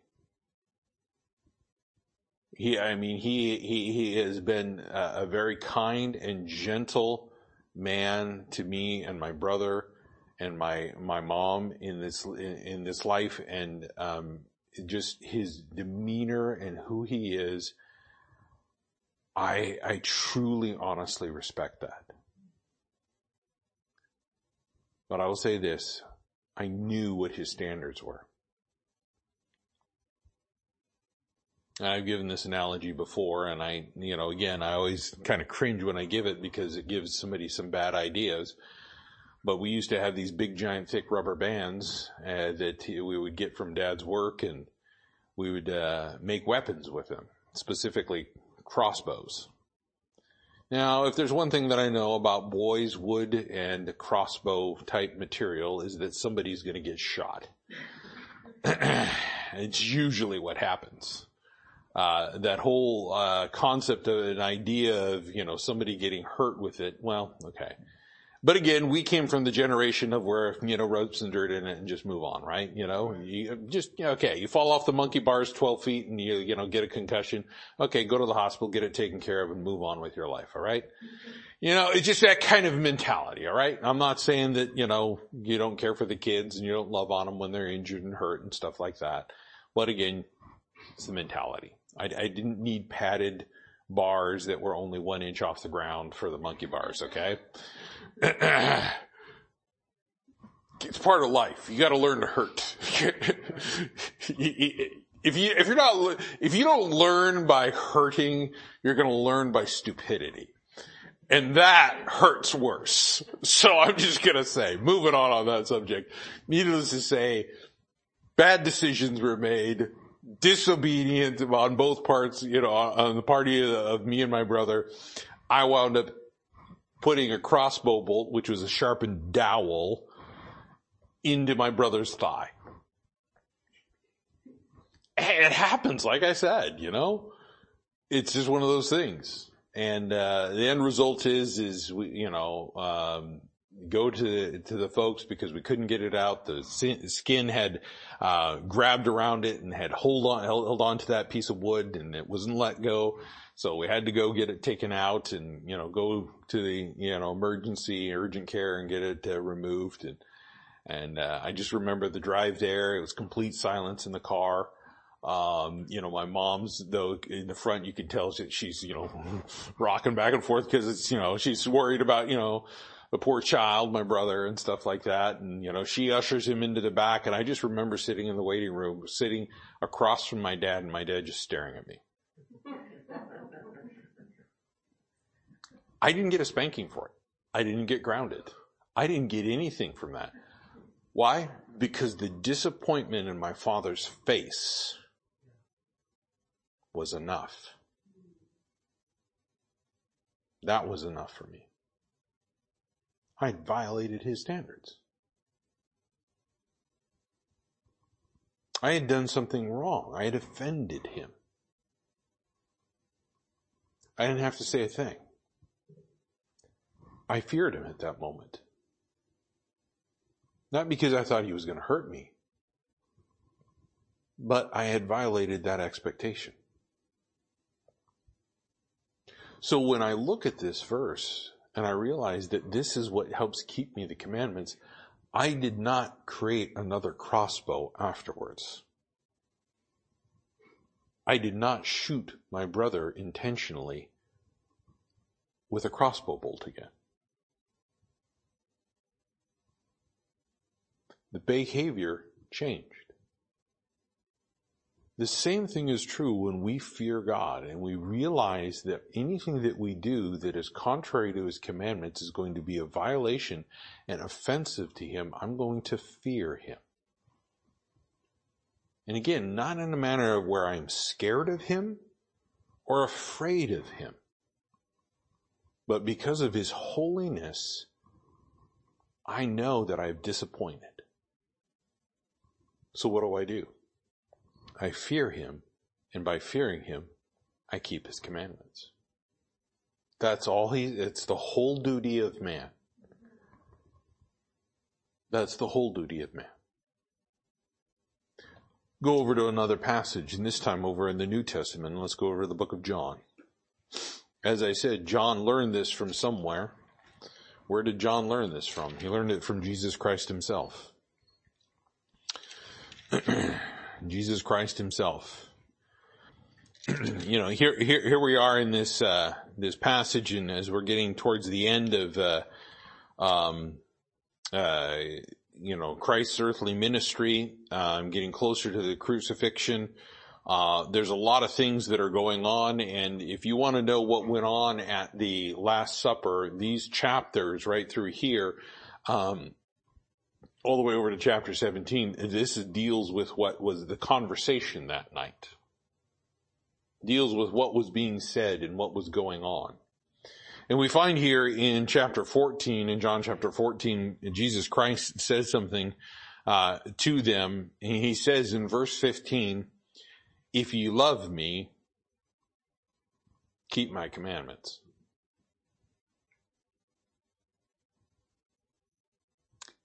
He, I mean, he, he, he has been a, a very kind and gentle man to me and my brother and my my mom in this in, in this life, and um, just his demeanor and who he is. I I truly, honestly respect that. But I will say this: I knew what his standards were. I've given this analogy before, and I, you know, again, I always kind of cringe when I give it because it gives somebody some bad ideas. But we used to have these big, giant, thick rubber bands uh, that we would get from Dad's work, and we would uh, make weapons with them, specifically crossbows. Now, if there's one thing that I know about boys, wood, and crossbow type material is that somebody's going to get shot. it's usually what happens. Uh, that whole uh, concept of an idea of you know somebody getting hurt with it. Well, okay. But again, we came from the generation of where, you know, ropes and dirt in it and just move on, right? You know, you just, you know, okay, you fall off the monkey bars 12 feet and you, you know, get a concussion. Okay, go to the hospital, get it taken care of and move on with your life, alright? You know, it's just that kind of mentality, alright? I'm not saying that, you know, you don't care for the kids and you don't love on them when they're injured and hurt and stuff like that. But again, it's the mentality. I, I didn't need padded bars that were only one inch off the ground for the monkey bars, okay? it's part of life. You got to learn to hurt. if you if you're not if you don't learn by hurting, you're going to learn by stupidity. And that hurts worse. So I'm just gonna say, moving on on that subject, needless to say, bad decisions were made, disobedient on both parts, you know, on the party of, me and my brother. I wound up putting a crossbow bolt, which was a sharpened dowel, into my brother's thigh. And it happens, like I said, you know, it's just one of those things. And, uh, the end result is, is we, you know, um, go to, to the folks because we couldn't get it out. The skin had, uh, grabbed around it and had hold on, held, held on to that piece of wood and it wasn't let go. So we had to go get it taken out and, you know, go to the, you know, emergency urgent care and get it uh, removed. And, and, uh, I just remember the drive there. It was complete silence in the car. Um, you know, my mom's though in the front, you can tell she's, you know, rocking back and forth because it's, you know, she's worried about, you know, the poor child, my brother and stuff like that. And, you know, she ushers him into the back and I just remember sitting in the waiting room, sitting across from my dad and my dad just staring at me. I didn't get a spanking for it. I didn't get grounded. I didn't get anything from that. Why? Because the disappointment in my father's face was enough. That was enough for me. I violated his standards. I had done something wrong. I had offended him. I didn't have to say a thing. I feared him at that moment. Not because I thought he was going to hurt me, but I had violated that expectation. So when I look at this verse and I realized that this is what helps keep me the commandments, I did not create another crossbow afterwards. I did not shoot my brother intentionally with a crossbow bolt again. the behavior changed. The same thing is true when we fear God and we realize that anything that we do that is contrary to His commandments is going to be a violation and offensive to Him. I'm going to fear Him. And again, not in a manner of where I'm scared of Him or afraid of Him, but because of His holiness, I know that I've disappointed. So what do I do? I fear him, and by fearing him, I keep his commandments. That's all he, it's the whole duty of man. That's the whole duty of man. Go over to another passage, and this time over in the New Testament. Let's go over to the book of John. As I said, John learned this from somewhere. Where did John learn this from? He learned it from Jesus Christ himself. Jesus Christ himself. you know, here, here, here we are in this, uh, this passage and as we're getting towards the end of, uh, um, uh, you know, Christ's earthly ministry, um, getting closer to the crucifixion. Uh, there's a lot of things that are going on, and if you want to know what went on at the Last Supper, these chapters right through here, um, all the way over to chapter 17, this deals with what was the conversation that night. Deals with what was being said and what was going on. And we find here in chapter 14, in John chapter 14, Jesus Christ says something uh, to them. He says in verse 15, if you love me, keep my commandments.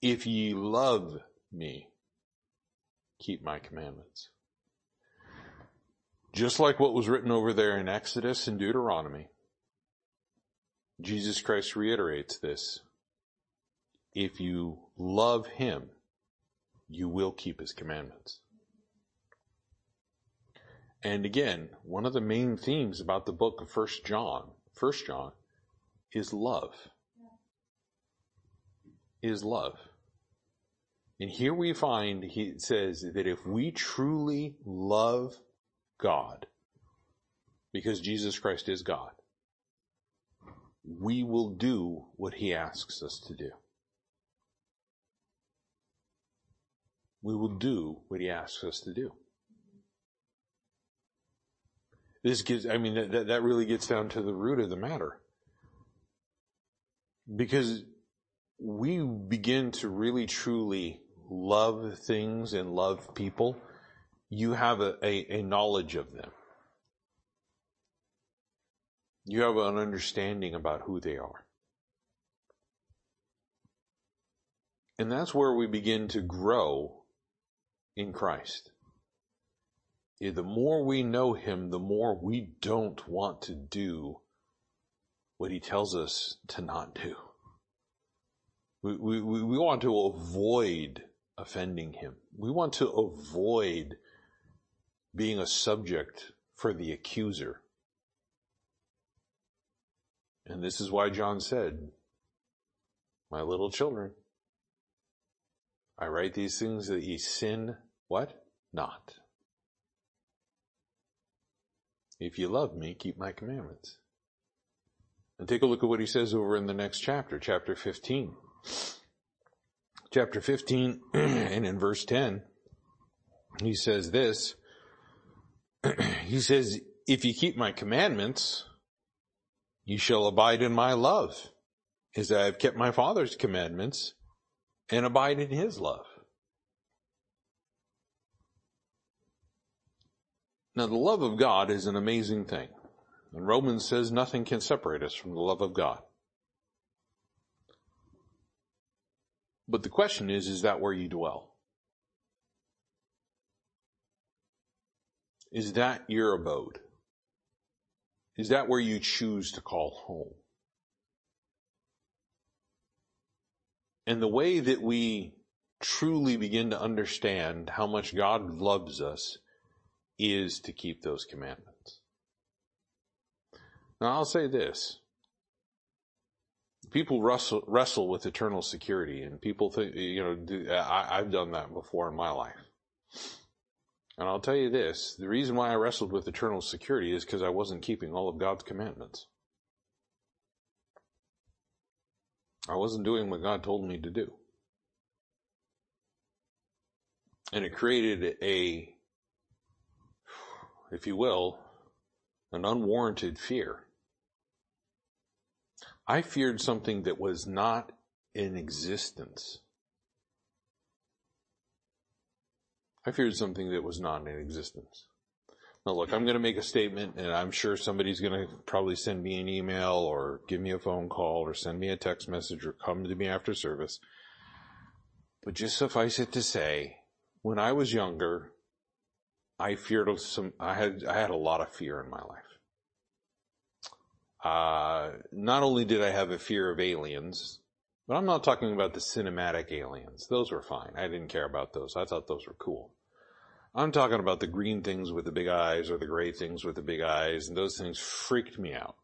If ye love me, keep my commandments. Just like what was written over there in Exodus and Deuteronomy, Jesus Christ reiterates this. If you love him, you will keep his commandments. And again, one of the main themes about the book of First John, First John, is love. Is love. And here we find he says that if we truly love God, because Jesus Christ is God, we will do what he asks us to do. We will do what he asks us to do. This gives, I mean, that, that really gets down to the root of the matter. Because we begin to really truly love things and love people, you have a, a, a knowledge of them. You have an understanding about who they are. And that's where we begin to grow in Christ. The more we know Him, the more we don't want to do what He tells us to not do. We, we, we want to avoid offending Him. We want to avoid being a subject for the accuser. And this is why John said, My little children, I write these things that ye sin, what? Not. If you love me, keep my commandments. And take a look at what he says over in the next chapter, chapter 15. Chapter 15 and in verse 10, he says this. he says, if you keep my commandments, you shall abide in my love, as I have kept my father's commandments and abide in his love. Now the love of God is an amazing thing. And Romans says nothing can separate us from the love of God. But the question is, is that where you dwell? Is that your abode? Is that where you choose to call home? And the way that we truly begin to understand how much God loves us is to keep those commandments. Now I'll say this. People wrestle, wrestle with eternal security and people think, you know, I, I've done that before in my life. And I'll tell you this, the reason why I wrestled with eternal security is because I wasn't keeping all of God's commandments. I wasn't doing what God told me to do. And it created a if you will, an unwarranted fear. I feared something that was not in existence. I feared something that was not in existence. Now look, I'm going to make a statement and I'm sure somebody's going to probably send me an email or give me a phone call or send me a text message or come to me after service. But just suffice it to say, when I was younger, I feared some, I had, I had a lot of fear in my life. Uh, not only did I have a fear of aliens, but I'm not talking about the cinematic aliens. Those were fine. I didn't care about those. I thought those were cool. I'm talking about the green things with the big eyes or the gray things with the big eyes, and those things freaked me out.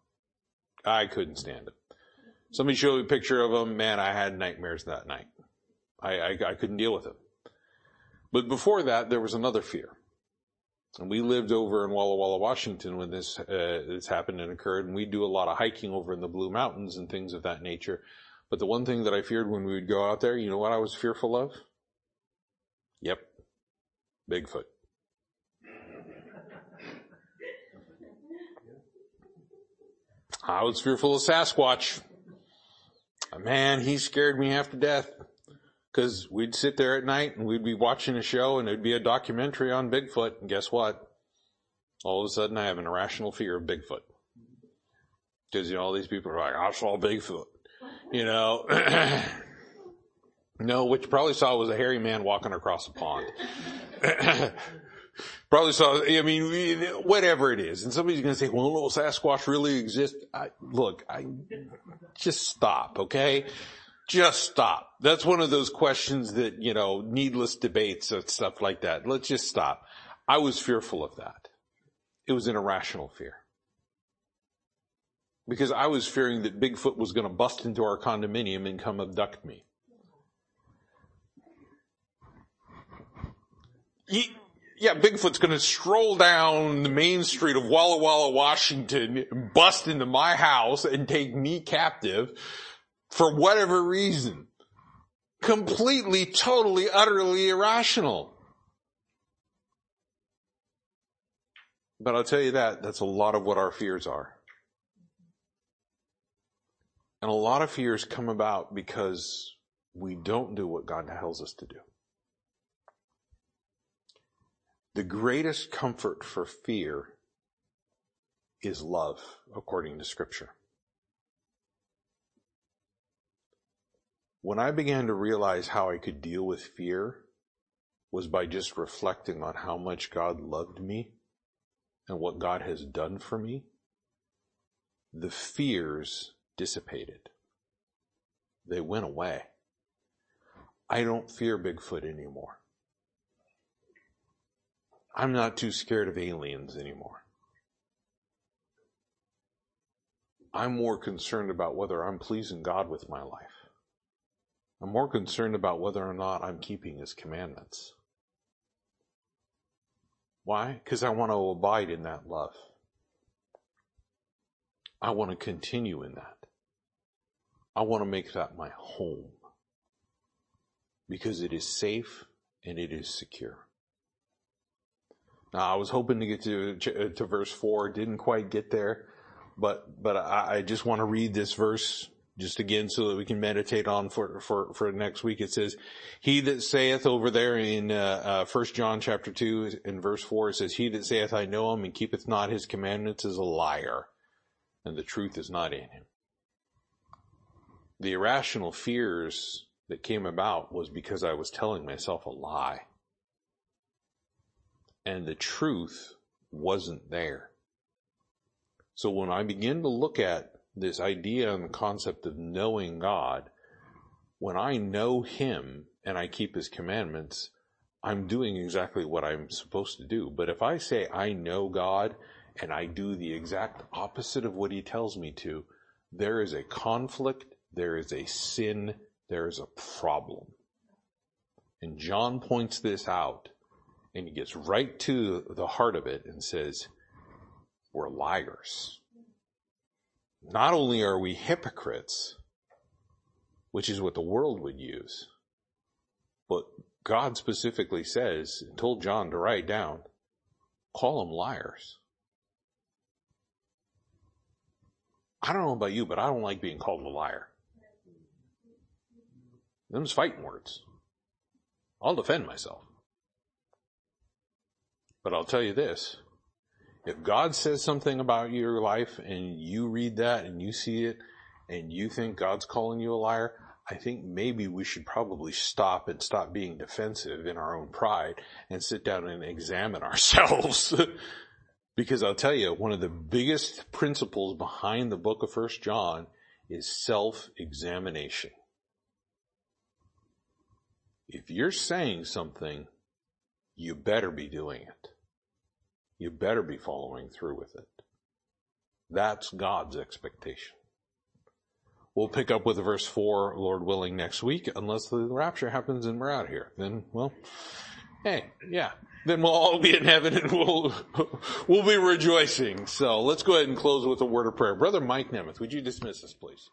I couldn't stand it. Somebody showed me a picture of them. Man, I had nightmares that night. I, I, I couldn't deal with it. But before that, there was another fear. And we lived over in Walla Walla, Washington when this, uh, this happened and occurred. And we do a lot of hiking over in the Blue Mountains and things of that nature. But the one thing that I feared when we would go out there, you know what I was fearful of? Yep. Bigfoot. I was fearful of Sasquatch. Man, he scared me half to death. Cause we'd sit there at night and we'd be watching a show and it'd be a documentary on Bigfoot. And guess what? All of a sudden I have an irrational fear of Bigfoot. Cause you know, all these people are like, I saw Bigfoot. You know? no, what you probably saw was a hairy man walking across a pond. probably saw, I mean, whatever it is. And somebody's going to say, well, no, Sasquatch really exists. I, look, I, just stop, okay? Just stop. That's one of those questions that, you know, needless debates and stuff like that. Let's just stop. I was fearful of that. It was an irrational fear. Because I was fearing that Bigfoot was going to bust into our condominium and come abduct me. He, yeah, Bigfoot's gonna stroll down the main street of Walla Walla, Washington, bust into my house and take me captive for whatever reason. Completely, totally, utterly irrational. But I'll tell you that, that's a lot of what our fears are. And a lot of fears come about because we don't do what God tells us to do. The greatest comfort for fear is love, according to scripture. When I began to realize how I could deal with fear was by just reflecting on how much God loved me and what God has done for me. The fears dissipated. They went away. I don't fear Bigfoot anymore. I'm not too scared of aliens anymore. I'm more concerned about whether I'm pleasing God with my life. I'm more concerned about whether or not I'm keeping His commandments. Why? Because I want to abide in that love. I want to continue in that. I want to make that my home. Because it is safe and it is secure. Now, I was hoping to get to, to verse four, didn't quite get there, but, but I, I just want to read this verse just again so that we can meditate on for, for, for next week. It says, he that saith over there in, uh, uh, first John chapter two in verse four, it says, he that saith I know him and keepeth not his commandments is a liar and the truth is not in him. The irrational fears that came about was because I was telling myself a lie and the truth wasn't there. So when I begin to look at this idea and concept of knowing God, when I know Him and I keep His commandments, I'm doing exactly what I'm supposed to do. But if I say I know God and I do the exact opposite of what He tells me to, there is a conflict, there is a sin, there is a problem. And John points this out and he gets right to the heart of it and says, we're liars. Not only are we hypocrites, which is what the world would use, but God specifically says, and told John to write down, call them liars. I don't know about you, but I don't like being called a liar. Them's fighting words. I'll defend myself. But I'll tell you this. If God says something about your life and you read that and you see it and you think God's calling you a liar, I think maybe we should probably stop and stop being defensive in our own pride and sit down and examine ourselves. because I'll tell you, one of the biggest principles behind the book of First John is self-examination. If you're saying something you better be doing it. You better be following through with it. That's God's expectation. We'll pick up with verse 4, Lord willing, next week, unless the rapture happens and we're out of here. Then, well, hey, yeah. Then we'll all be in heaven and we'll, we'll be rejoicing. So let's go ahead and close with a word of prayer. Brother Mike Nemeth, would you dismiss us, please?